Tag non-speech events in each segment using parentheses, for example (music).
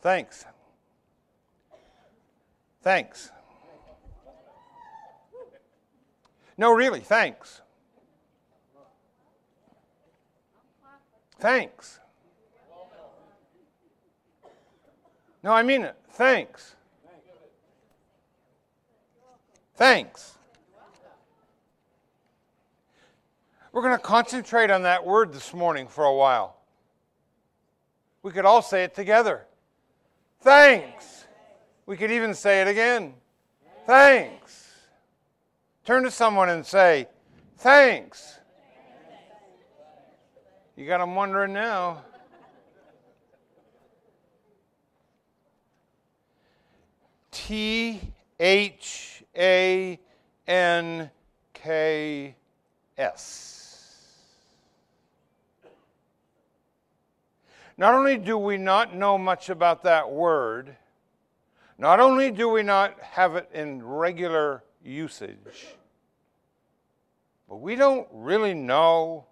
Thanks. Thanks. No, really, thanks. Thanks. No, I mean it. Thanks. Thanks. We're going to concentrate on that word this morning for a while. We could all say it together. Thanks. We could even say it again. Thanks. Turn to someone and say, Thanks. You got them wondering now. T H A N K S. Not only do we not know much about that word, not only do we not have it in regular usage, but we don't really know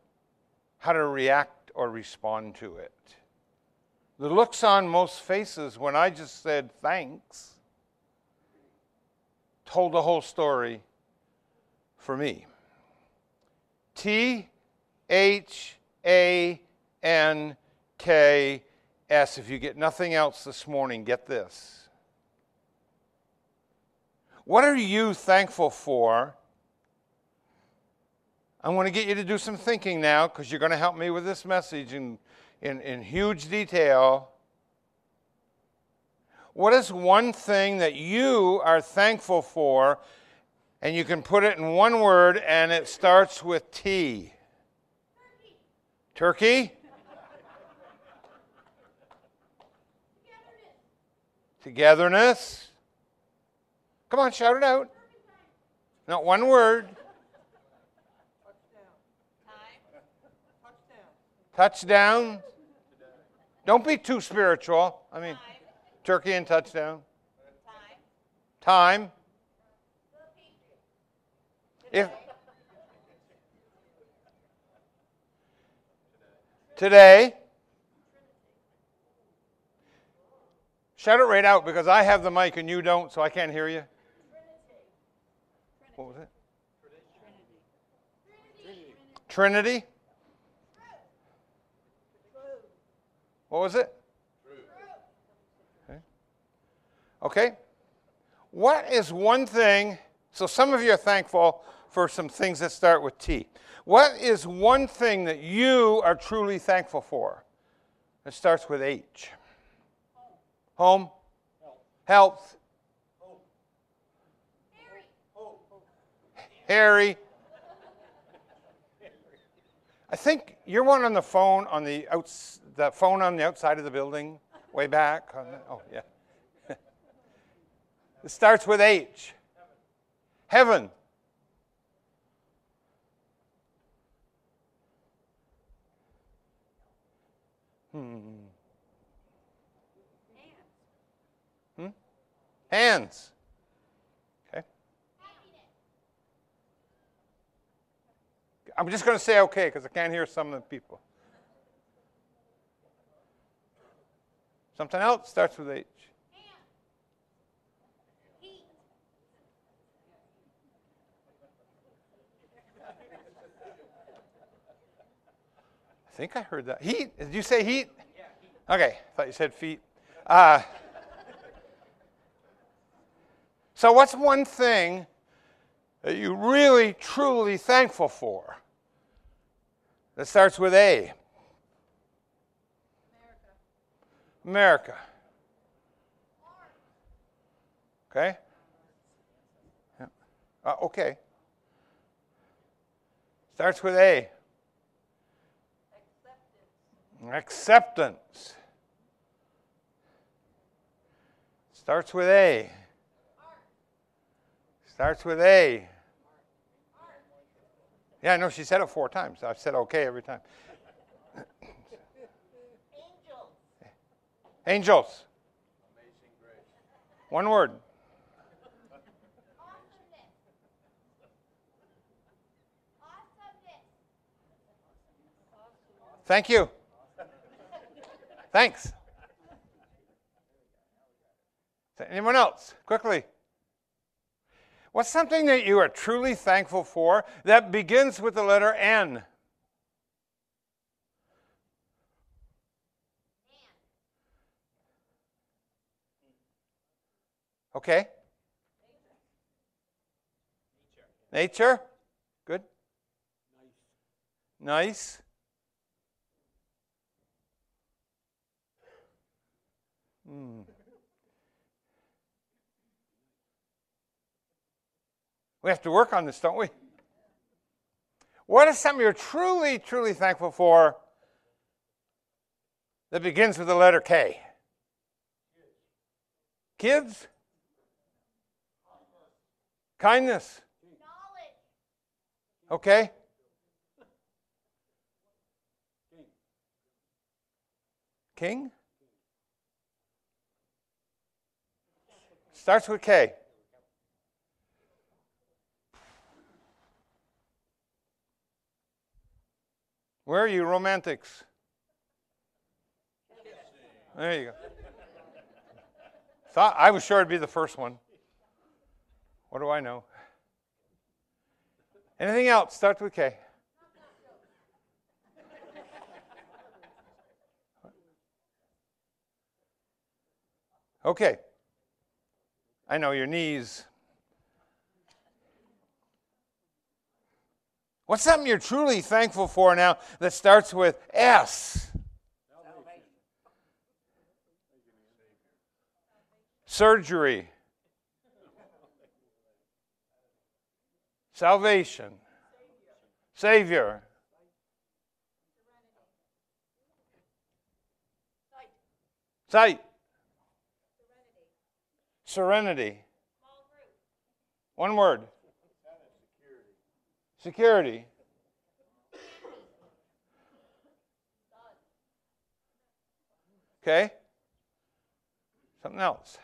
how to react or respond to it. The looks on most faces when I just said thanks told the whole story for me. T H A N K S. If you get nothing else this morning, get this. What are you thankful for? I'm going to get you to do some thinking now because you're going to help me with this message in, in, in huge detail. What is one thing that you are thankful for? And you can put it in one word, and it starts with T. Turkey? Turkey? Togetherness. Come on, shout it out. Not one word. Touchdown. Don't be too spiritual. I mean, turkey and touchdown. Time. If today. Shout it right out because I have the mic and you don't, so I can't hear you. What was it? Trinity. What was it? Okay. okay. What is one thing? So, some of you are thankful for some things that start with T. What is one thing that you are truly thankful for? It starts with H. Home? Health? Harry? I think you're one on the phone on the outs, the phone on the outside of the building, way back. Oh yeah. (laughs) it starts with H. Heaven. Hmm. Hands. Okay. I'm just going to say okay because I can't hear some of the people. Something else starts with H. I think I heard that. Heat? Did you say heat? Yeah. Okay, I thought you said feet. Uh, so, what's one thing that you really, truly thankful for? That starts with A. America. America. Okay? Yeah. Uh, okay. Starts with A. Acceptance. Acceptance. Starts with A. Starts with A. Yeah, I know she said it four times. I've said okay every time. Angels. Angels. One word. Thank you. Thanks. (laughs) Anyone else? Quickly. What's something that you are truly thankful for that begins with the letter N? Okay? Nature. Good? Nice. nice. Hmm. We have to work on this, don't we? What is something you're truly, truly thankful for that begins with the letter K? Kids? Kindness. Knowledge. Okay? King. King? Starts with K. Where are you, romantics? There you go. Thought I was sure it'd be the first one. What do I know? Anything else? Start with K. Okay. I know your knees. What's something you're truly thankful for now that starts with S? Surgery. Salvation. Savior. Sight. Serenity. One word. Security. Okay? Something else.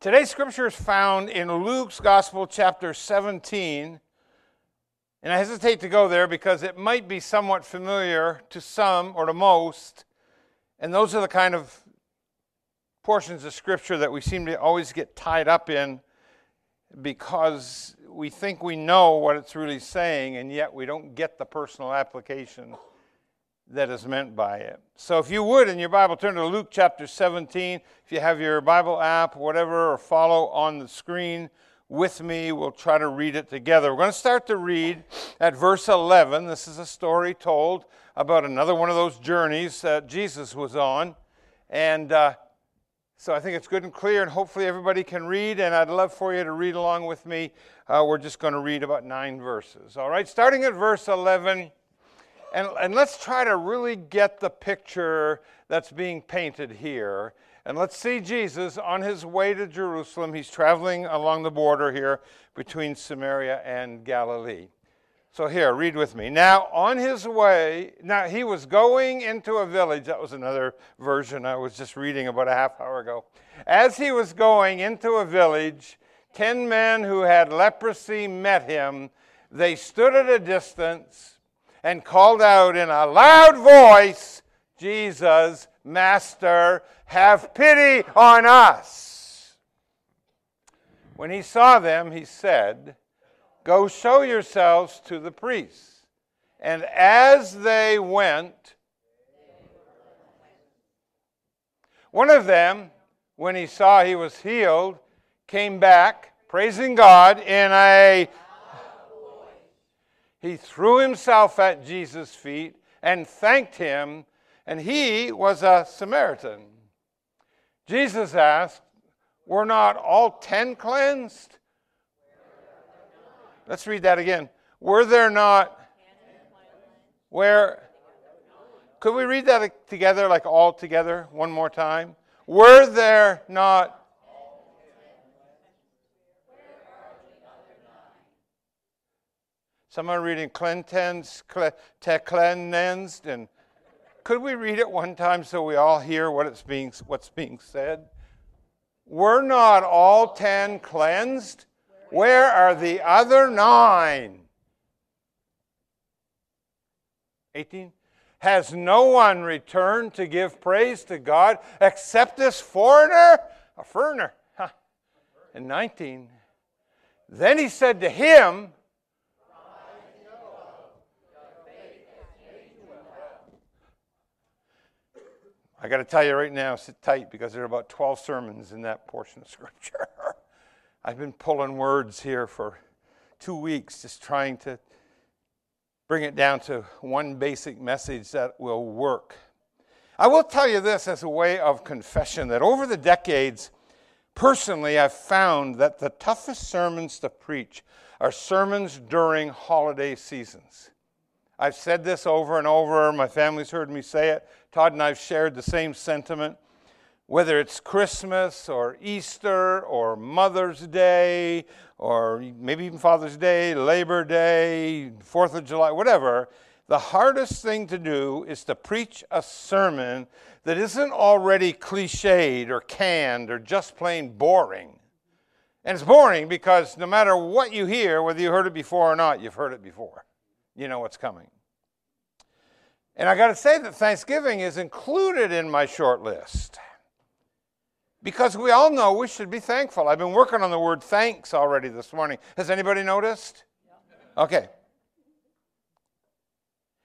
Today's scripture is found in Luke's Gospel, chapter 17. And I hesitate to go there because it might be somewhat familiar to some or to most. And those are the kind of portions of Scripture that we seem to always get tied up in because we think we know what it's really saying, and yet we don't get the personal application that is meant by it. So, if you would, in your Bible, turn to Luke chapter 17. If you have your Bible app, whatever, or follow on the screen with me, we'll try to read it together. We're going to start to read at verse 11. This is a story told about another one of those journeys that Jesus was on. And uh, so I think it's good and clear, and hopefully everybody can read, and I'd love for you to read along with me. Uh, we're just going to read about nine verses. All right, starting at verse 11, and, and let's try to really get the picture that's being painted here. And let's see Jesus on his way to Jerusalem. He's traveling along the border here between Samaria and Galilee. So here, read with me. Now, on his way, now he was going into a village. That was another version I was just reading about a half hour ago. As he was going into a village, ten men who had leprosy met him. They stood at a distance and called out in a loud voice, Jesus, Master, have pity on us. When he saw them, he said, Go show yourselves to the priests. And as they went, one of them, when he saw he was healed, came back, praising God in a he threw himself at Jesus' feet and thanked him, and he was a Samaritan. Jesus asked, Were not all ten cleansed? Let's read that again. Were there not where could we read that together like all together one more time? Were there not Some are reading cleansed, cleansed, and could we read it one time so we all hear what it's being, what's being said? Were not all ten cleansed? Where are the other nine? 18. Has no one returned to give praise to God except this foreigner? A foreigner. Huh. And 19. Then he said to him, I got to tell you right now, sit tight because there are about 12 sermons in that portion of Scripture. (laughs) I've been pulling words here for two weeks, just trying to bring it down to one basic message that will work. I will tell you this as a way of confession that over the decades, personally, I've found that the toughest sermons to preach are sermons during holiday seasons. I've said this over and over. My family's heard me say it. Todd and I have shared the same sentiment. Whether it's Christmas or Easter or Mother's Day or maybe even Father's Day, Labor Day, Fourth of July, whatever, the hardest thing to do is to preach a sermon that isn't already cliched or canned or just plain boring. And it's boring because no matter what you hear, whether you heard it before or not, you've heard it before you know what's coming. And I got to say that Thanksgiving is included in my short list. Because we all know we should be thankful. I've been working on the word thanks already this morning. Has anybody noticed? Okay.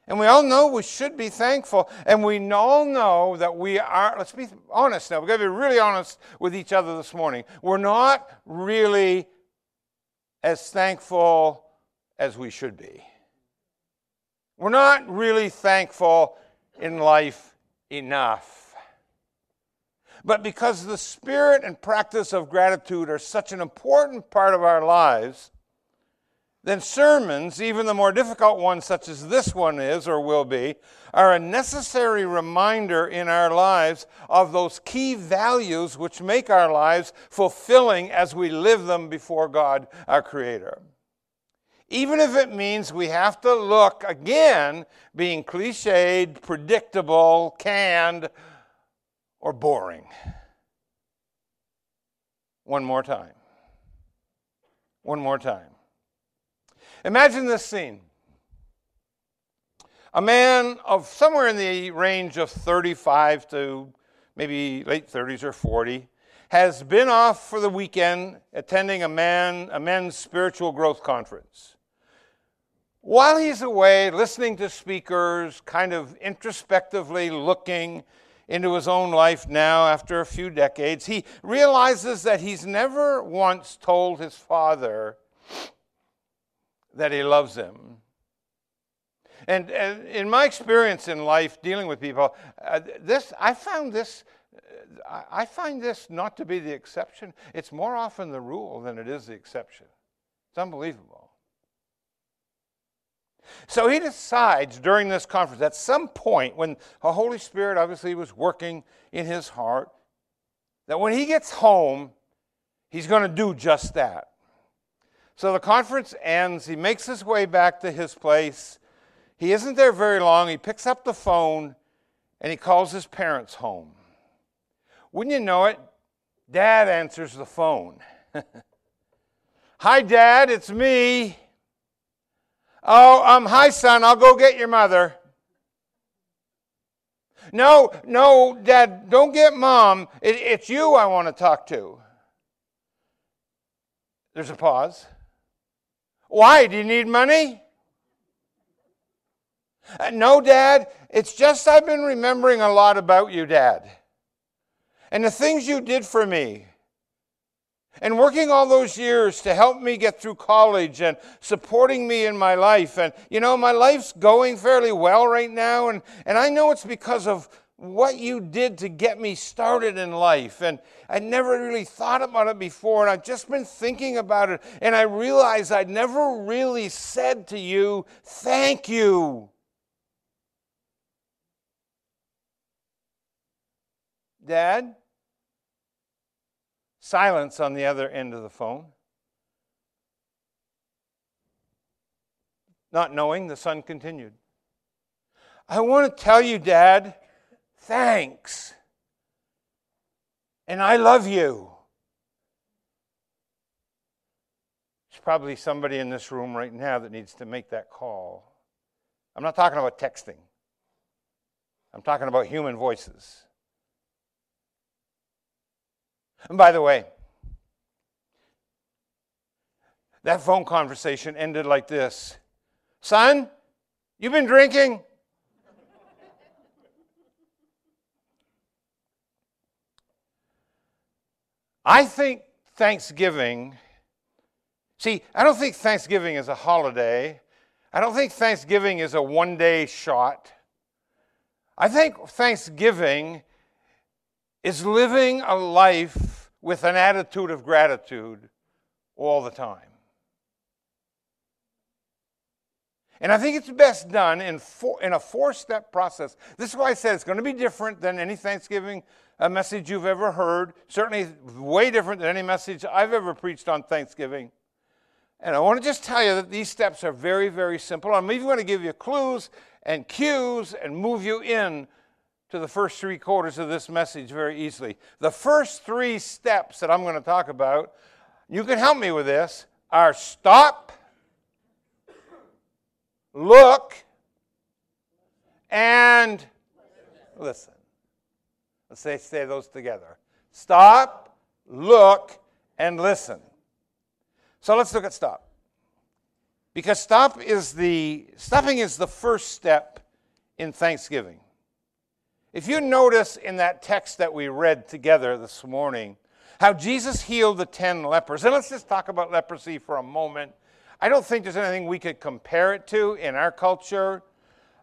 And we all know we should be thankful. And we all know that we are, let's be honest now, we've got to be really honest with each other this morning. We're not really as thankful as we should be. We're not really thankful in life enough. But because the spirit and practice of gratitude are such an important part of our lives, then sermons, even the more difficult ones, such as this one is or will be, are a necessary reminder in our lives of those key values which make our lives fulfilling as we live them before God, our Creator. Even if it means we have to look again being cliched, predictable, canned, or boring. One more time. One more time. Imagine this scene. A man of somewhere in the range of 35 to maybe late 30s or 40 has been off for the weekend attending a man a men's spiritual growth conference. While he's away listening to speakers, kind of introspectively looking into his own life now after a few decades, he realizes that he's never once told his father that he loves him. And, and in my experience in life dealing with people, uh, this I found this uh, I find this not to be the exception. It's more often the rule than it is the exception. It's unbelievable. So he decides during this conference, at some point, when the Holy Spirit obviously was working in his heart, that when he gets home, he's going to do just that. So the conference ends. He makes his way back to his place. He isn't there very long. He picks up the phone and he calls his parents home. Wouldn't you know it? Dad answers the phone. (laughs) Hi, Dad, it's me. Oh, um, hi, son, I'll go get your mother. No, no, Dad, don't get mom. It, it's you I want to talk to. There's a pause. Why? Do you need money? Uh, no, Dad, it's just I've been remembering a lot about you, Dad. And the things you did for me and working all those years to help me get through college and supporting me in my life. And, you know, my life's going fairly well right now. And, and I know it's because of what you did to get me started in life. And I never really thought about it before. And I've just been thinking about it. And I realized I'd never really said to you, thank you. Dad? Silence on the other end of the phone. Not knowing, the son continued. I want to tell you, Dad, thanks. And I love you. There's probably somebody in this room right now that needs to make that call. I'm not talking about texting. I'm talking about human voices. And by the way, that phone conversation ended like this Son, you've been drinking? I think Thanksgiving, see, I don't think Thanksgiving is a holiday. I don't think Thanksgiving is a one day shot. I think Thanksgiving is living a life with an attitude of gratitude all the time. And I think it's best done in, four, in a four step process. This is why I said it's going to be different than any Thanksgiving uh, message you've ever heard. Certainly, way different than any message I've ever preached on Thanksgiving. And I want to just tell you that these steps are very, very simple. I'm even going to give you clues and cues and move you in to the first three quarters of this message very easily. The first three steps that I'm going to talk about, you can help me with this, are stop look, and listen. Let's say, say those together. Stop, look, and listen. So let's look at stop. Because stop is the stopping is the first step in thanksgiving. If you notice in that text that we read together this morning, how Jesus healed the 10 lepers. And let's just talk about leprosy for a moment I don't think there's anything we could compare it to in our culture.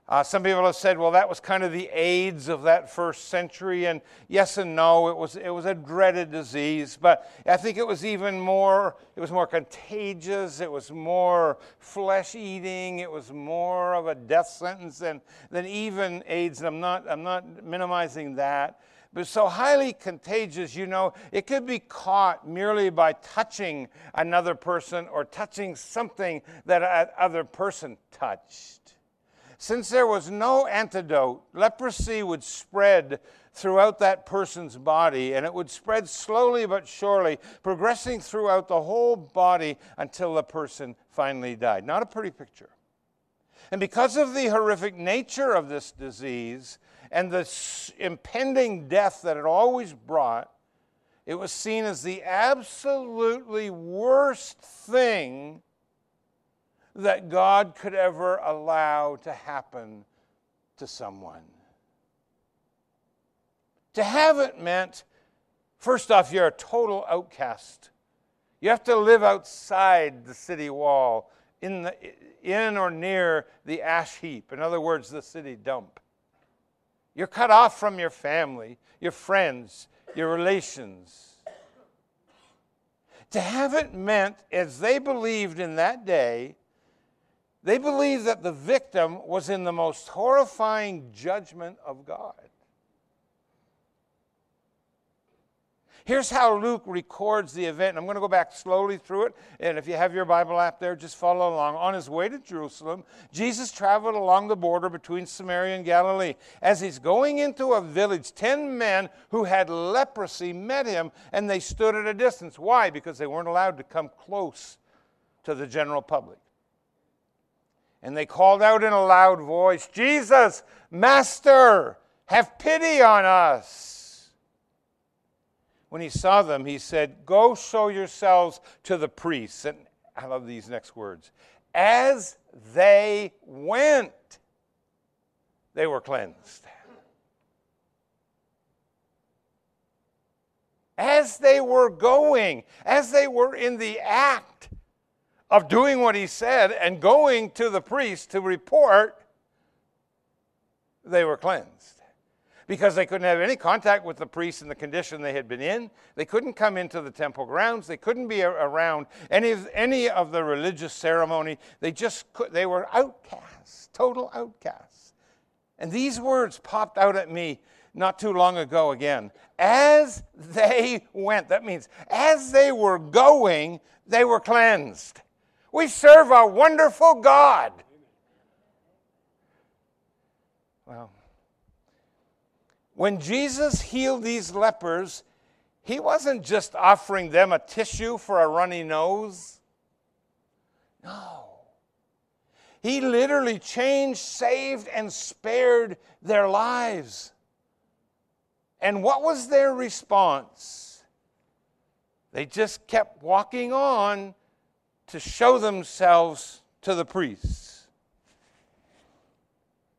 Uh, some people have said, well, that was kind of the AIDS of that first century. And yes and no, it was, it was a dreaded disease. But I think it was even more, it was more contagious. It was more flesh eating. It was more of a death sentence than, than even AIDS. And I'm not, I'm not minimizing that but so highly contagious, you know, it could be caught merely by touching another person or touching something that other person touched. Since there was no antidote, leprosy would spread throughout that person's body, and it would spread slowly but surely, progressing throughout the whole body until the person finally died. Not a pretty picture. And because of the horrific nature of this disease, and the impending death that it always brought, it was seen as the absolutely worst thing that God could ever allow to happen to someone. To have it meant, first off, you're a total outcast. You have to live outside the city wall, in, the, in or near the ash heap. In other words, the city dump. You're cut off from your family, your friends, your relations. To have it meant, as they believed in that day, they believed that the victim was in the most horrifying judgment of God. Here's how Luke records the event. I'm going to go back slowly through it. And if you have your Bible app there, just follow along. On his way to Jerusalem, Jesus traveled along the border between Samaria and Galilee. As he's going into a village, 10 men who had leprosy met him, and they stood at a distance. Why? Because they weren't allowed to come close to the general public. And they called out in a loud voice, Jesus, Master, have pity on us when he saw them, he said, Go show yourselves to the priests. And I love these next words. As they went, they were cleansed. As they were going, as they were in the act of doing what he said and going to the priest to report, they were cleansed because they couldn't have any contact with the priests in the condition they had been in. They couldn't come into the temple grounds. They couldn't be around any of, any of the religious ceremony. They just could, they were outcasts, total outcasts. And these words popped out at me not too long ago again. As they went, that means as they were going, they were cleansed. We serve a wonderful God. Well, when Jesus healed these lepers, he wasn't just offering them a tissue for a runny nose. No. He literally changed, saved, and spared their lives. And what was their response? They just kept walking on to show themselves to the priests.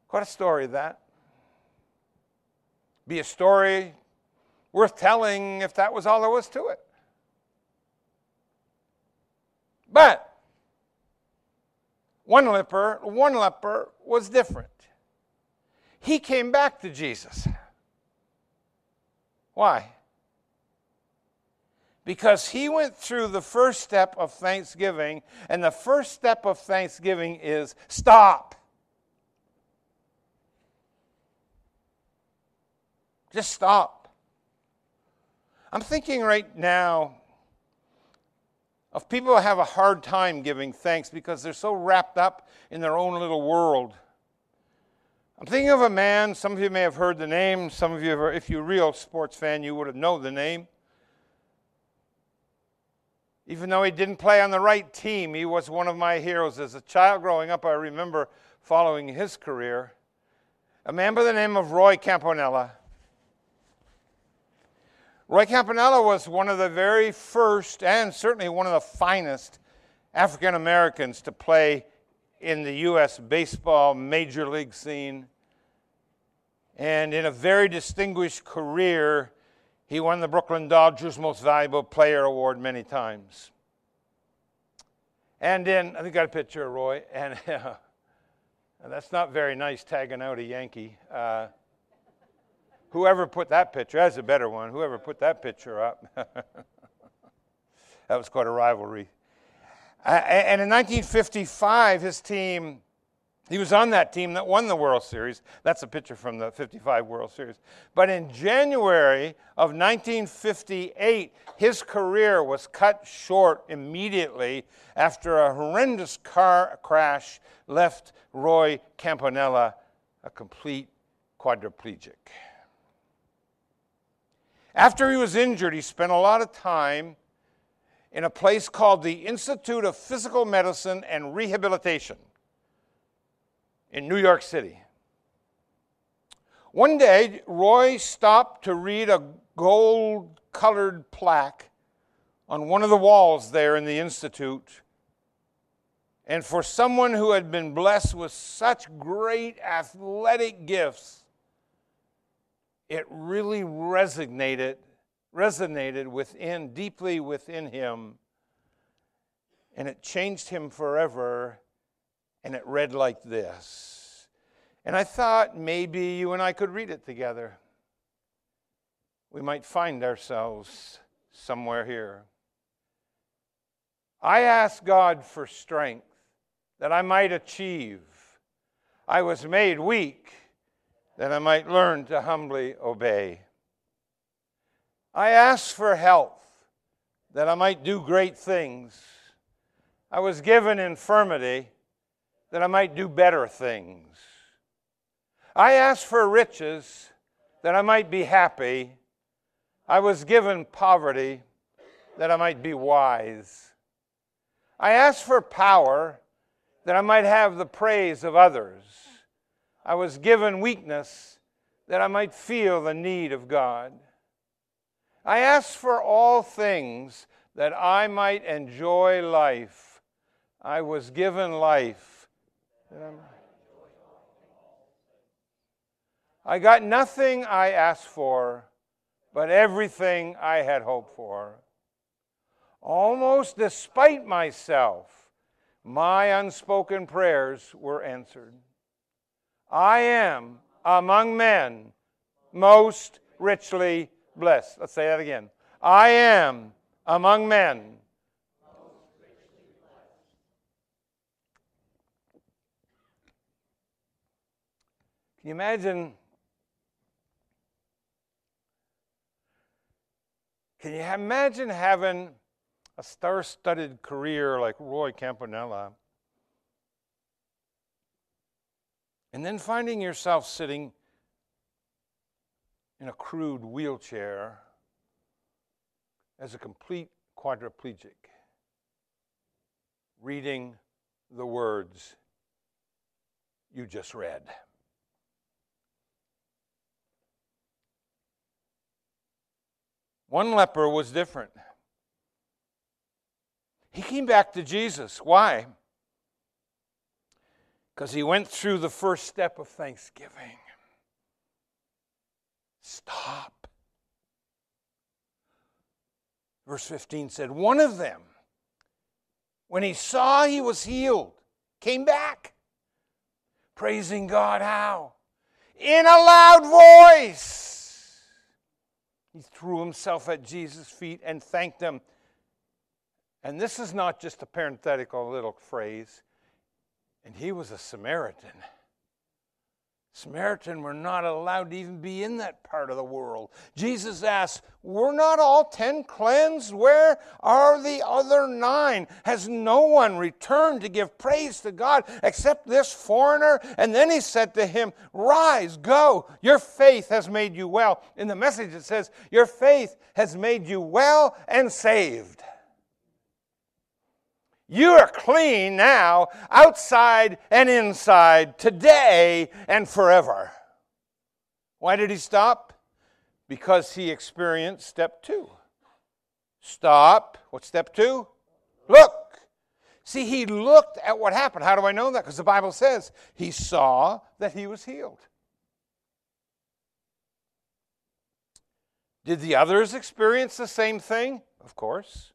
Quite a story, that. Be a story worth telling if that was all there was to it. But one leper, one leper was different. He came back to Jesus. Why? Because he went through the first step of thanksgiving, and the first step of thanksgiving is stop. Just stop. I'm thinking right now of people who have a hard time giving thanks because they're so wrapped up in their own little world. I'm thinking of a man, some of you may have heard the name, some of you, if you're a real sports fan, you would have known the name. Even though he didn't play on the right team, he was one of my heroes. As a child growing up, I remember following his career. A man by the name of Roy Campanella. Roy Campanella was one of the very first and certainly one of the finest African Americans to play in the U.S. baseball major league scene. And in a very distinguished career, he won the Brooklyn Dodgers Most Valuable Player Award many times. And then, I think I got a picture of Roy, and (laughs) uh, that's not very nice tagging out a Yankee. Uh, whoever put that picture, that's a better one, whoever put that picture up. (laughs) that was quite a rivalry. Uh, and in 1955, his team, he was on that team that won the World Series. That's a picture from the 55 World Series. But in January of 1958, his career was cut short immediately after a horrendous car crash left Roy Campanella a complete quadriplegic. After he was injured, he spent a lot of time in a place called the Institute of Physical Medicine and Rehabilitation in New York City. One day, Roy stopped to read a gold colored plaque on one of the walls there in the Institute. And for someone who had been blessed with such great athletic gifts, it really resonated resonated within, deeply within him, and it changed him forever. And it read like this. And I thought maybe you and I could read it together. We might find ourselves somewhere here. I asked God for strength that I might achieve. I was made weak that I might learn to humbly obey. I asked for health that I might do great things. I was given infirmity that I might do better things. I asked for riches that I might be happy. I was given poverty that I might be wise. I asked for power that I might have the praise of others. I was given weakness that I might feel the need of God. I asked for all things that I might enjoy life. I was given life. Um, I got nothing I asked for, but everything I had hoped for. Almost despite myself, my unspoken prayers were answered. I am among men most richly blessed. Let's say that again. I am among men. You imagine? Can you imagine having a star studded career like Roy Campanella? And then finding yourself sitting in a crude wheelchair as a complete quadriplegic, reading the words you just read. One leper was different. He came back to Jesus. Why? Because he went through the first step of thanksgiving. Stop. Verse 15 said, One of them, when he saw he was healed, came back, praising God. How? In a loud voice. He threw himself at Jesus' feet and thanked him. And this is not just a parenthetical little phrase. And he was a Samaritan. Samaritan were not allowed to even be in that part of the world. Jesus asked, Were not all ten cleansed? Where are the other nine? Has no one returned to give praise to God except this foreigner? And then he said to him, Rise, go, your faith has made you well. In the message it says, Your faith has made you well and saved. You are clean now, outside and inside, today and forever. Why did he stop? Because he experienced step two. Stop. What's step two? Look. See, he looked at what happened. How do I know that? Because the Bible says he saw that he was healed. Did the others experience the same thing? Of course.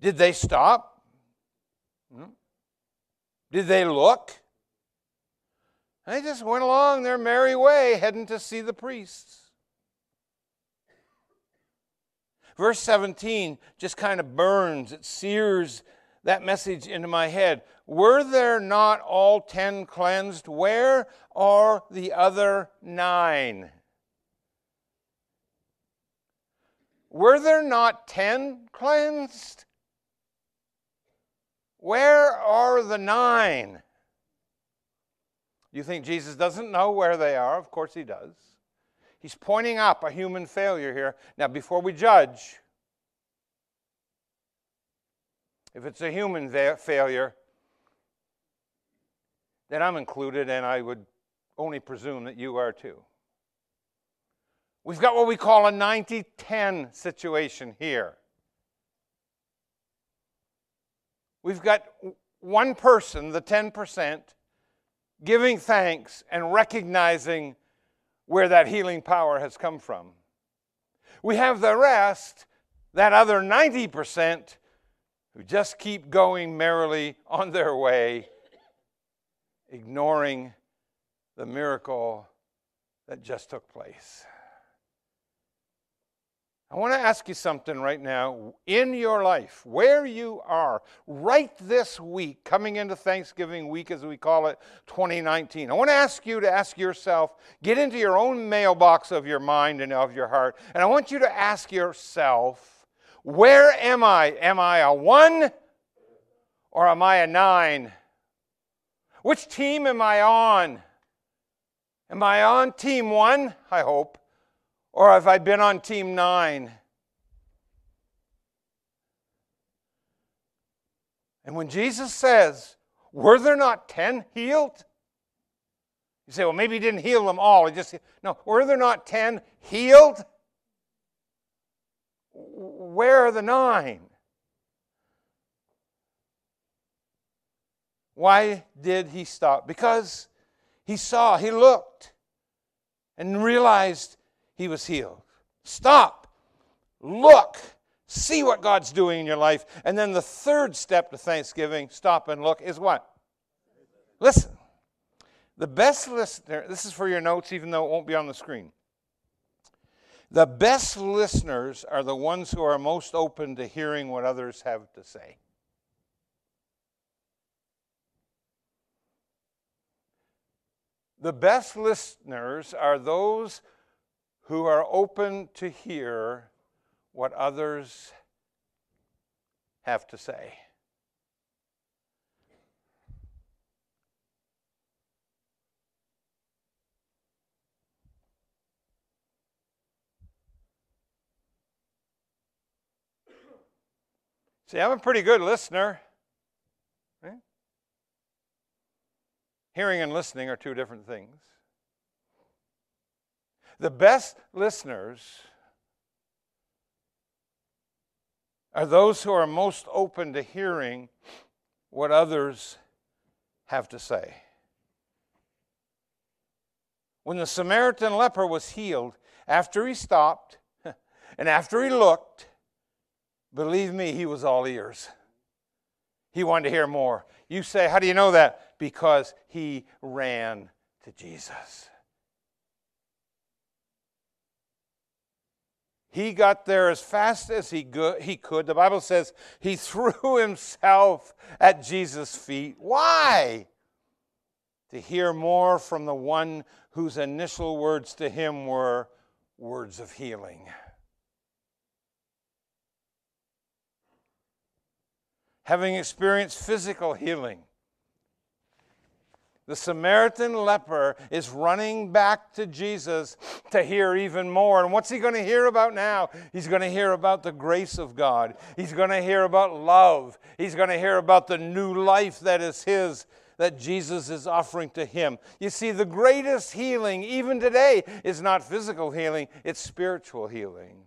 Did they stop? Hmm? Did they look? They just went along their merry way, heading to see the priests. Verse 17 just kind of burns, it sears that message into my head. Were there not all ten cleansed? Where are the other nine? Were there not ten cleansed? Where are the nine? You think Jesus doesn't know where they are? Of course he does. He's pointing up a human failure here. Now, before we judge, if it's a human va- failure, then I'm included, and I would only presume that you are too. We've got what we call a 90 10 situation here. We've got one person, the 10%, giving thanks and recognizing where that healing power has come from. We have the rest, that other 90%, who just keep going merrily on their way, ignoring the miracle that just took place. I want to ask you something right now. In your life, where you are, right this week, coming into Thanksgiving week as we call it 2019, I want to ask you to ask yourself, get into your own mailbox of your mind and of your heart, and I want you to ask yourself, where am I? Am I a one or am I a nine? Which team am I on? Am I on team one? I hope. Or have I been on team nine? And when Jesus says, Were there not 10 healed? You say, Well, maybe he didn't heal them all. He just, no, were there not 10 healed? Where are the nine? Why did he stop? Because he saw, he looked, and realized he was healed. Stop, look, see what God's doing in your life. And then the third step to thanksgiving, stop and look, is what? Listen. The best listener, this is for your notes, even though it won't be on the screen. The best listeners are the ones who are most open to hearing what others have to say. The best listeners are those who are open to hear what others have to say. See, I'm a pretty good listener. Eh? Hearing and listening are two different things. The best listeners are those who are most open to hearing what others have to say. When the Samaritan leper was healed, after he stopped (laughs) and after he looked, believe me, he was all ears. He wanted to hear more. You say, How do you know that? Because he ran to Jesus. He got there as fast as he, go- he could. The Bible says he (laughs) threw himself at Jesus' feet. Why? To hear more from the one whose initial words to him were words of healing. Having experienced physical healing, the Samaritan leper is running back to Jesus to hear even more. And what's he going to hear about now? He's going to hear about the grace of God. He's going to hear about love. He's going to hear about the new life that is his, that Jesus is offering to him. You see, the greatest healing, even today, is not physical healing, it's spiritual healing.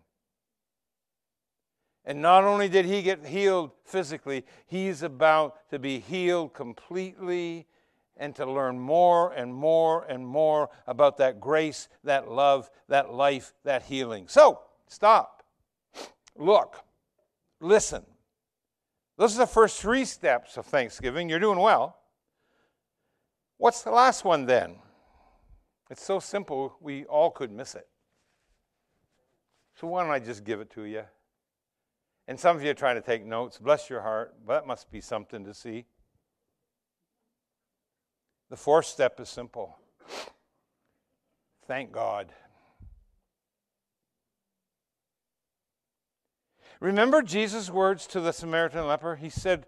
And not only did he get healed physically, he's about to be healed completely and to learn more and more and more about that grace, that love, that life, that healing. So, stop, look, listen. Those are the first three steps of Thanksgiving. You're doing well. What's the last one then? It's so simple, we all could miss it. So, why don't I just give it to you? And some of you are trying to take notes. Bless your heart. That must be something to see. The fourth step is simple thank God. Remember Jesus' words to the Samaritan leper? He said,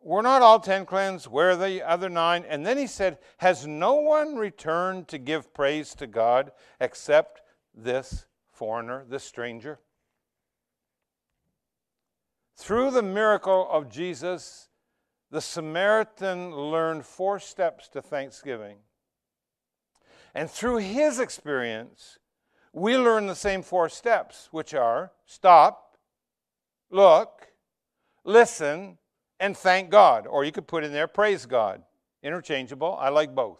We're not all ten cleansed, where are the other nine? And then he said, Has no one returned to give praise to God except this foreigner, this stranger? Through the miracle of Jesus, the Samaritan learned four steps to thanksgiving. And through his experience, we learn the same four steps, which are stop, look, listen, and thank God. Or you could put in there praise God. Interchangeable. I like both.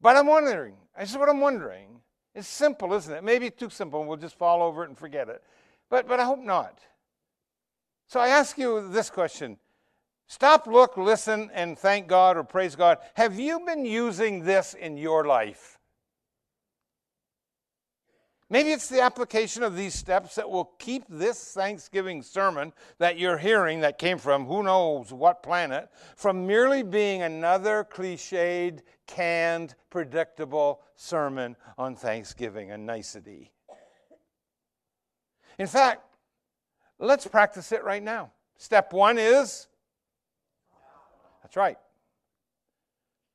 But I'm wondering, this is what I'm wondering. It's simple, isn't it? Maybe too simple and we'll just fall over it and forget it. But, but I hope not. So I ask you this question Stop, look, listen, and thank God or praise God. Have you been using this in your life? Maybe it's the application of these steps that will keep this Thanksgiving sermon that you're hearing, that came from who knows what planet, from merely being another cliched, canned, predictable sermon on Thanksgiving, a nicety. In fact, let's practice it right now. Step one is that's right.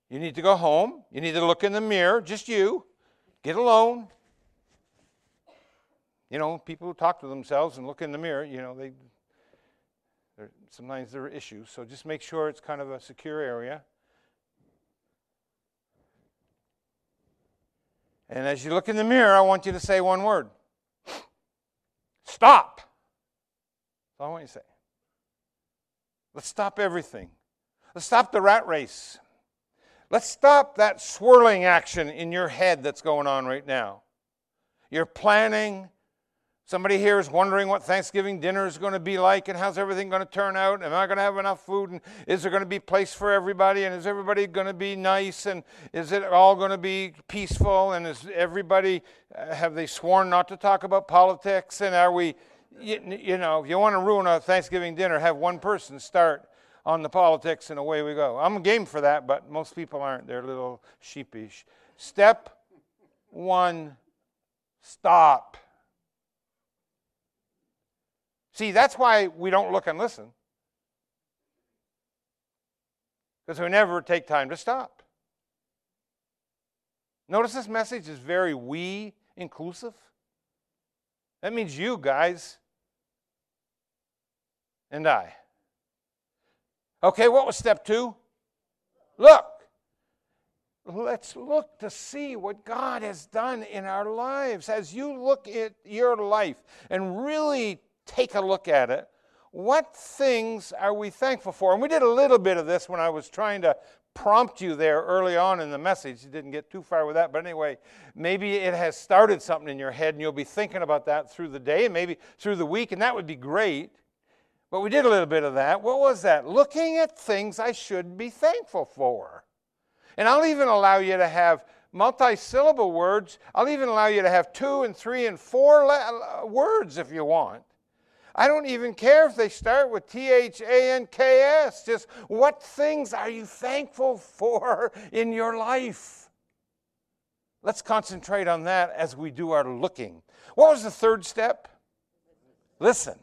You need to go home. You need to look in the mirror, just you. Get alone. You know, people who talk to themselves and look in the mirror, you know, they sometimes there are issues. So just make sure it's kind of a secure area. And as you look in the mirror, I want you to say one word Stop. That's all I want you to say. Let's stop everything. Let's stop the rat race. Let's stop that swirling action in your head that's going on right now. You're planning. Somebody here is wondering what Thanksgiving dinner is going to be like and how's everything going to turn out. Am I going to have enough food? And is there going to be place for everybody? And is everybody going to be nice? And is it all going to be peaceful? And is everybody, uh, have they sworn not to talk about politics? And are we, you, you know, if you want to ruin a Thanksgiving dinner, have one person start on the politics and away we go. I'm game for that, but most people aren't. They're a little sheepish. Step one stop. See, that's why we don't look and listen. Because we never take time to stop. Notice this message is very we inclusive. That means you guys and I. Okay, what was step two? Look. let's look to see what God has done in our lives. As you look at your life and really take a look at it, what things are we thankful for? And we did a little bit of this when I was trying to prompt you there early on in the message. You didn't get too far with that, but anyway, maybe it has started something in your head and you'll be thinking about that through the day and maybe through the week, and that would be great. But we did a little bit of that. What was that? Looking at things I should be thankful for. And I'll even allow you to have multi syllable words. I'll even allow you to have two and three and four le- uh, words if you want. I don't even care if they start with T H A N K S. Just what things are you thankful for in your life? Let's concentrate on that as we do our looking. What was the third step? Listen.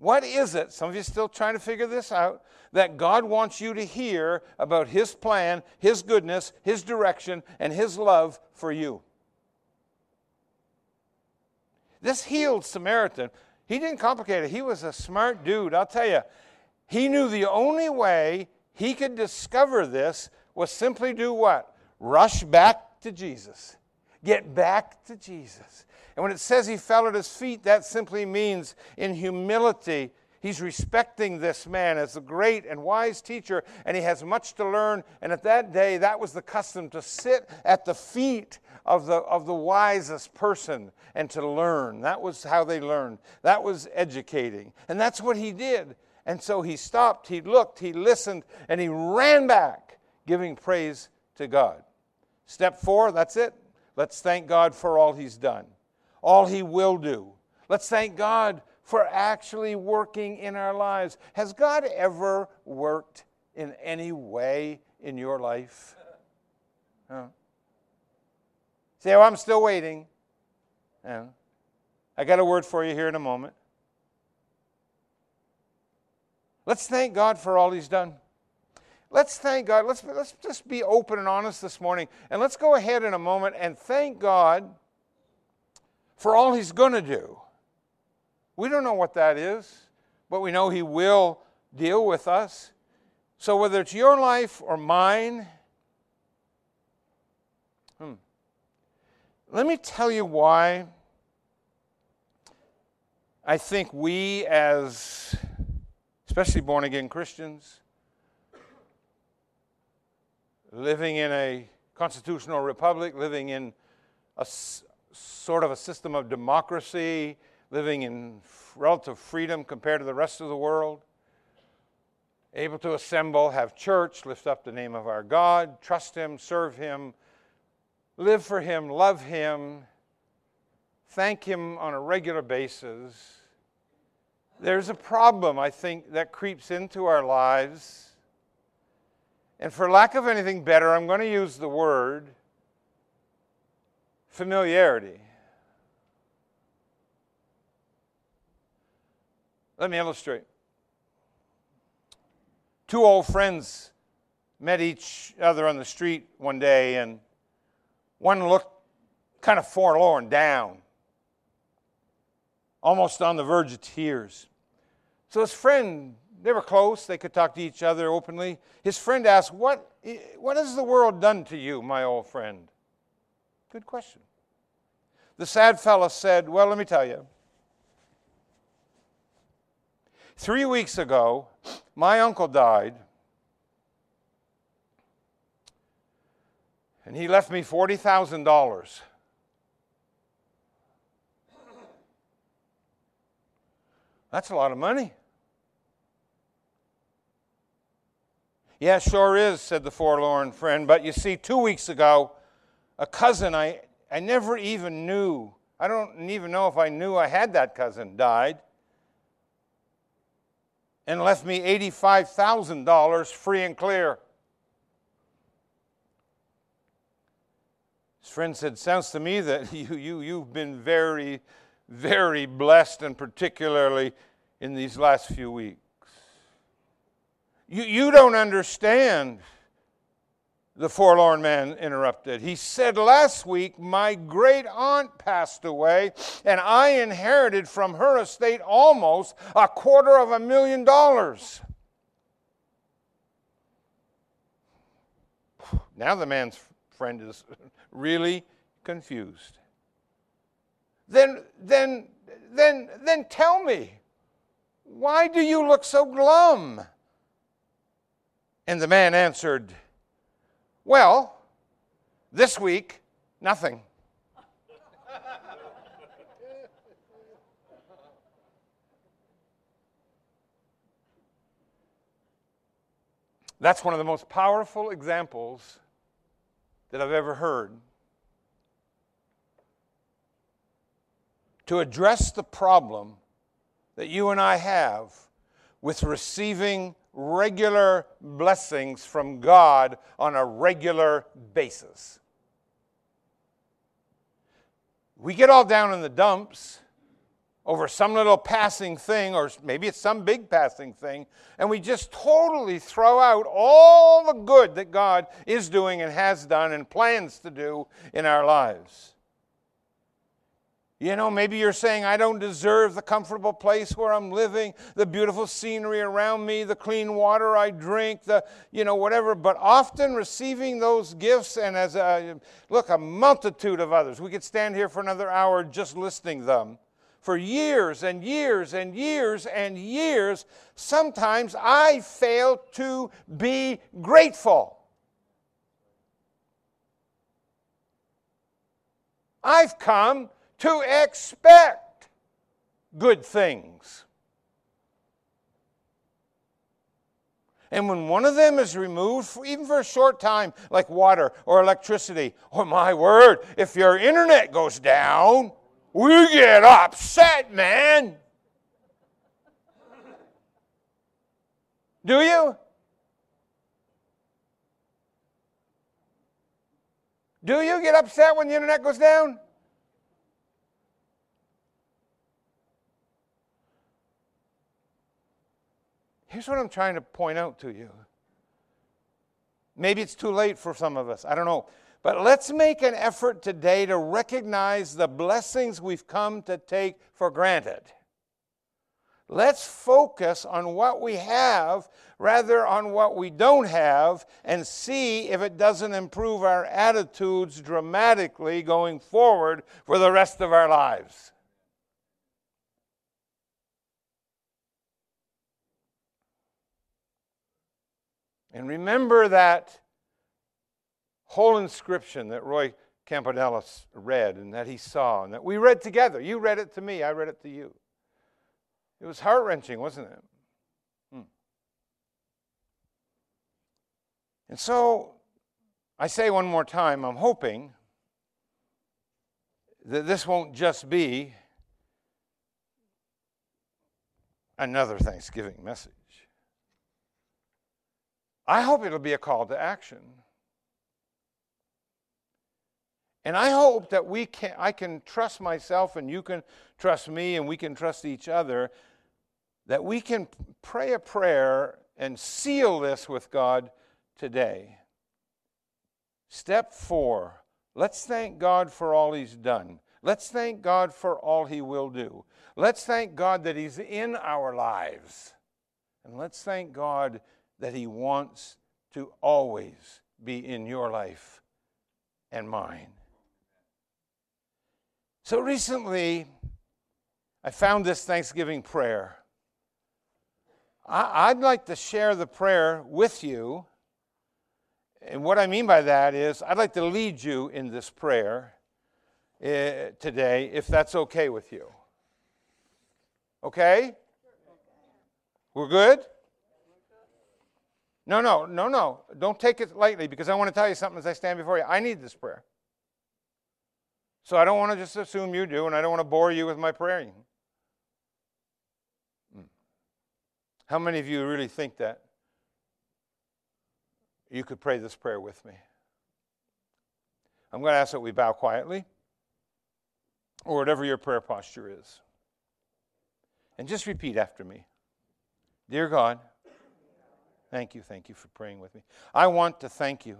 What is it? Some of you still trying to figure this out that God wants you to hear about His plan, His goodness, His direction, and His love for you. This healed Samaritan, he didn't complicate it. He was a smart dude. I'll tell you, he knew the only way he could discover this was simply do what? Rush back to Jesus. Get back to Jesus. And when it says he fell at his feet, that simply means in humility He's respecting this man as a great and wise teacher, and he has much to learn. And at that day, that was the custom to sit at the feet of the, of the wisest person and to learn. That was how they learned. That was educating. And that's what he did. And so he stopped, he looked, he listened, and he ran back, giving praise to God. Step four, that's it. Let's thank God for all he's done, all he will do. Let's thank God for actually working in our lives. Has God ever worked in any way in your life? Huh? Say, oh, I'm still waiting. Yeah. I got a word for you here in a moment. Let's thank God for all He's done. Let's thank God. Let's, let's just be open and honest this morning. And let's go ahead in a moment and thank God for all He's going to do. We don't know what that is, but we know He will deal with us. So whether it's your life or mine, hmm, let me tell you why I think we, as especially born again Christians, living in a constitutional republic, living in a sort of a system of democracy, living in relative freedom compared to the rest of the world, able to assemble, have church, lift up the name of our God, trust Him, serve Him, live for Him, love Him, thank Him on a regular basis. There's a problem, I think, that creeps into our lives. And for lack of anything better, I'm going to use the word familiarity. Let me illustrate. Two old friends met each other on the street one day, and one looked kind of forlorn, down, almost on the verge of tears. So his friend, they were close, they could talk to each other openly. His friend asked, What, what has the world done to you, my old friend? Good question. The sad fellow said, Well, let me tell you. Three weeks ago, my uncle died, and he left me $40,000. That's a lot of money. Yeah, sure is, said the forlorn friend. But you see, two weeks ago, a cousin I, I never even knew, I don't even know if I knew I had that cousin, died and left me $85,000 free and clear. His friend said, Sounds to me that (laughs) you, you, you've been very, very blessed, and particularly in these last few weeks. You, you don't understand the forlorn man interrupted. He said, Last week, my great aunt passed away, and I inherited from her estate almost a quarter of a million dollars. now the man's friend is really confused. Then, then, then, then tell me, why do you look so glum? And the man answered, Well, this week, nothing. That's one of the most powerful examples that I've ever heard. To address the problem that you and I have with receiving regular blessings from God on a regular basis. We get all down in the dumps over some little passing thing, or maybe it's some big passing thing, and we just totally throw out all the good that God is doing and has done and plans to do in our lives. You know, maybe you're saying, I don't deserve the comfortable place where I'm living, the beautiful scenery around me, the clean water I drink, the, you know, whatever. But often receiving those gifts, and as a, look, a multitude of others. We could stand here for another hour just listing them. For years and years and years and years, sometimes I fail to be grateful. I've come to expect good things. And when one of them is removed, even for a short time, like water or electricity, or oh my word, if your internet goes down, we get upset, man. Do you? Do you get upset when the internet goes down? Here's what I'm trying to point out to you. Maybe it's too late for some of us. I don't know. But let's make an effort today to recognize the blessings we've come to take for granted. Let's focus on what we have rather on what we don't have and see if it doesn't improve our attitudes dramatically going forward for the rest of our lives. And remember that whole inscription that Roy Campanella's read and that he saw and that we read together. You read it to me, I read it to you. It was heart wrenching, wasn't it? Hmm. And so I say one more time, I'm hoping that this won't just be another Thanksgiving message. I hope it'll be a call to action. And I hope that we can I can trust myself and you can trust me and we can trust each other that we can pray a prayer and seal this with God today. Step 4. Let's thank God for all he's done. Let's thank God for all he will do. Let's thank God that he's in our lives. And let's thank God that He wants to always be in your life and mine. So recently, I found this Thanksgiving prayer. I'd like to share the prayer with you. And what I mean by that is, I'd like to lead you in this prayer uh, today, if that's okay with you. Okay? We're good? No, no, no, no. Don't take it lightly because I want to tell you something as I stand before you. I need this prayer. So I don't want to just assume you do, and I don't want to bore you with my praying. Hmm. How many of you really think that you could pray this prayer with me? I'm going to ask that we bow quietly, or whatever your prayer posture is. And just repeat after me Dear God, Thank you, thank you for praying with me. I want to thank you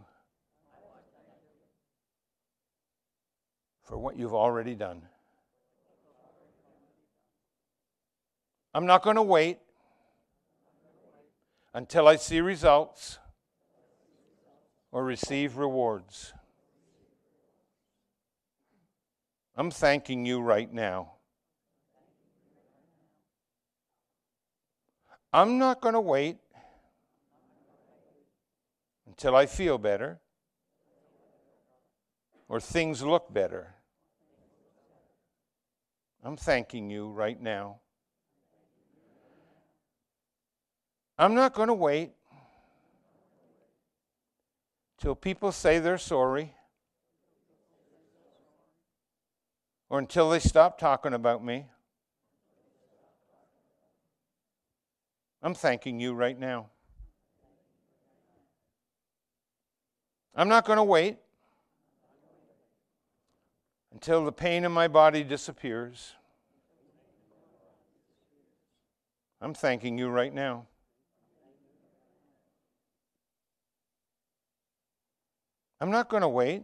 for what you've already done. I'm not going to wait until I see results. or receive rewards. I'm thanking you right now. I'm not going to wait until I feel better or things look better. I'm thanking you right now. I'm not going to wait till people say they're sorry or until they stop talking about me. I'm thanking you right now. I'm not going to wait until the pain in my body disappears. I'm thanking you right now. I'm not going to wait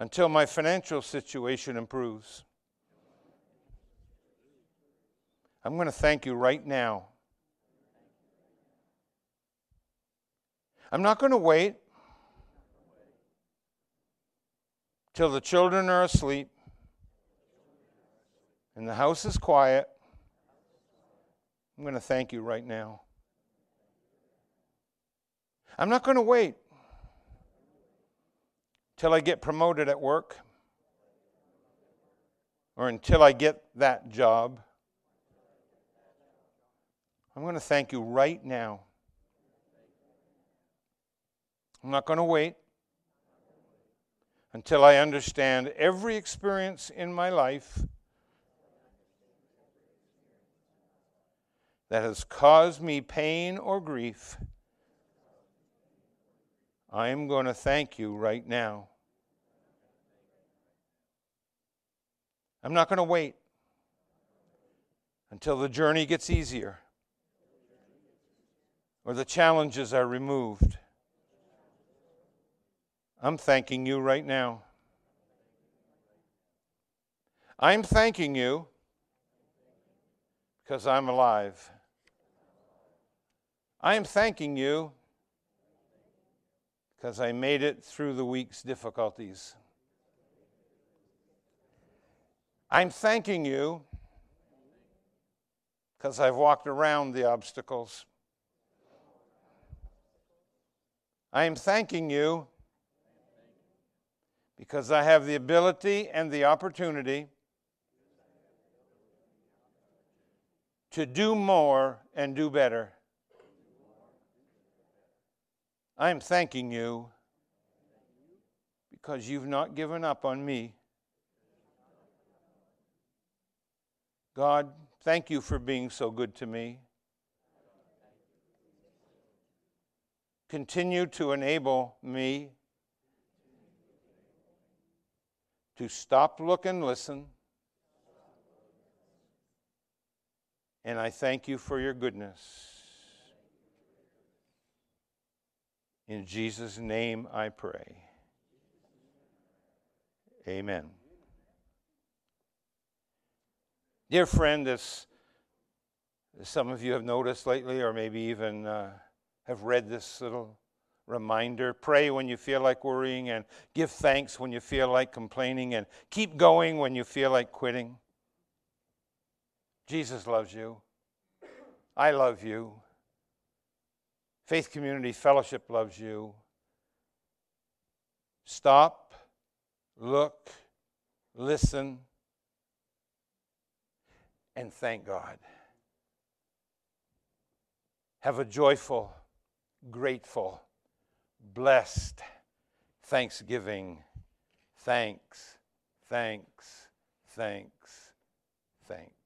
until my financial situation improves. I'm going to thank you right now. I'm not going to wait till the children are asleep and the house is quiet. I'm going to thank you right now. I'm not going to wait till I get promoted at work or until I get that job. I'm going to thank you right now. I'm not going to wait until I understand every experience in my life that has caused me pain or grief. I am going to thank you right now. I'm not going to wait until the journey gets easier or the challenges are removed. I'm thanking you right now. I'm thanking you because I'm alive. I am thanking you because I made it through the week's difficulties. I'm thanking you because I've walked around the obstacles. I am thanking you because I have the ability and the opportunity to do more and do better. I am thanking you because you've not given up on me. God, thank you for being so good to me. Continue to enable me to stop, look, and listen. And I thank you for your goodness. In Jesus' name I pray. Amen. Dear friend, as, some of you have noticed lately, or maybe even uh, have read this little reminder, pray when you feel like worrying, and give thanks when you feel like complaining, and keep going when you feel like quitting. Jesus loves you. I love you. Faith Community Fellowship loves you. Stop, look, listen, and thank God. Have a joyful, grateful, blessed thanksgiving. Thanks, thanks, thanks, thanks.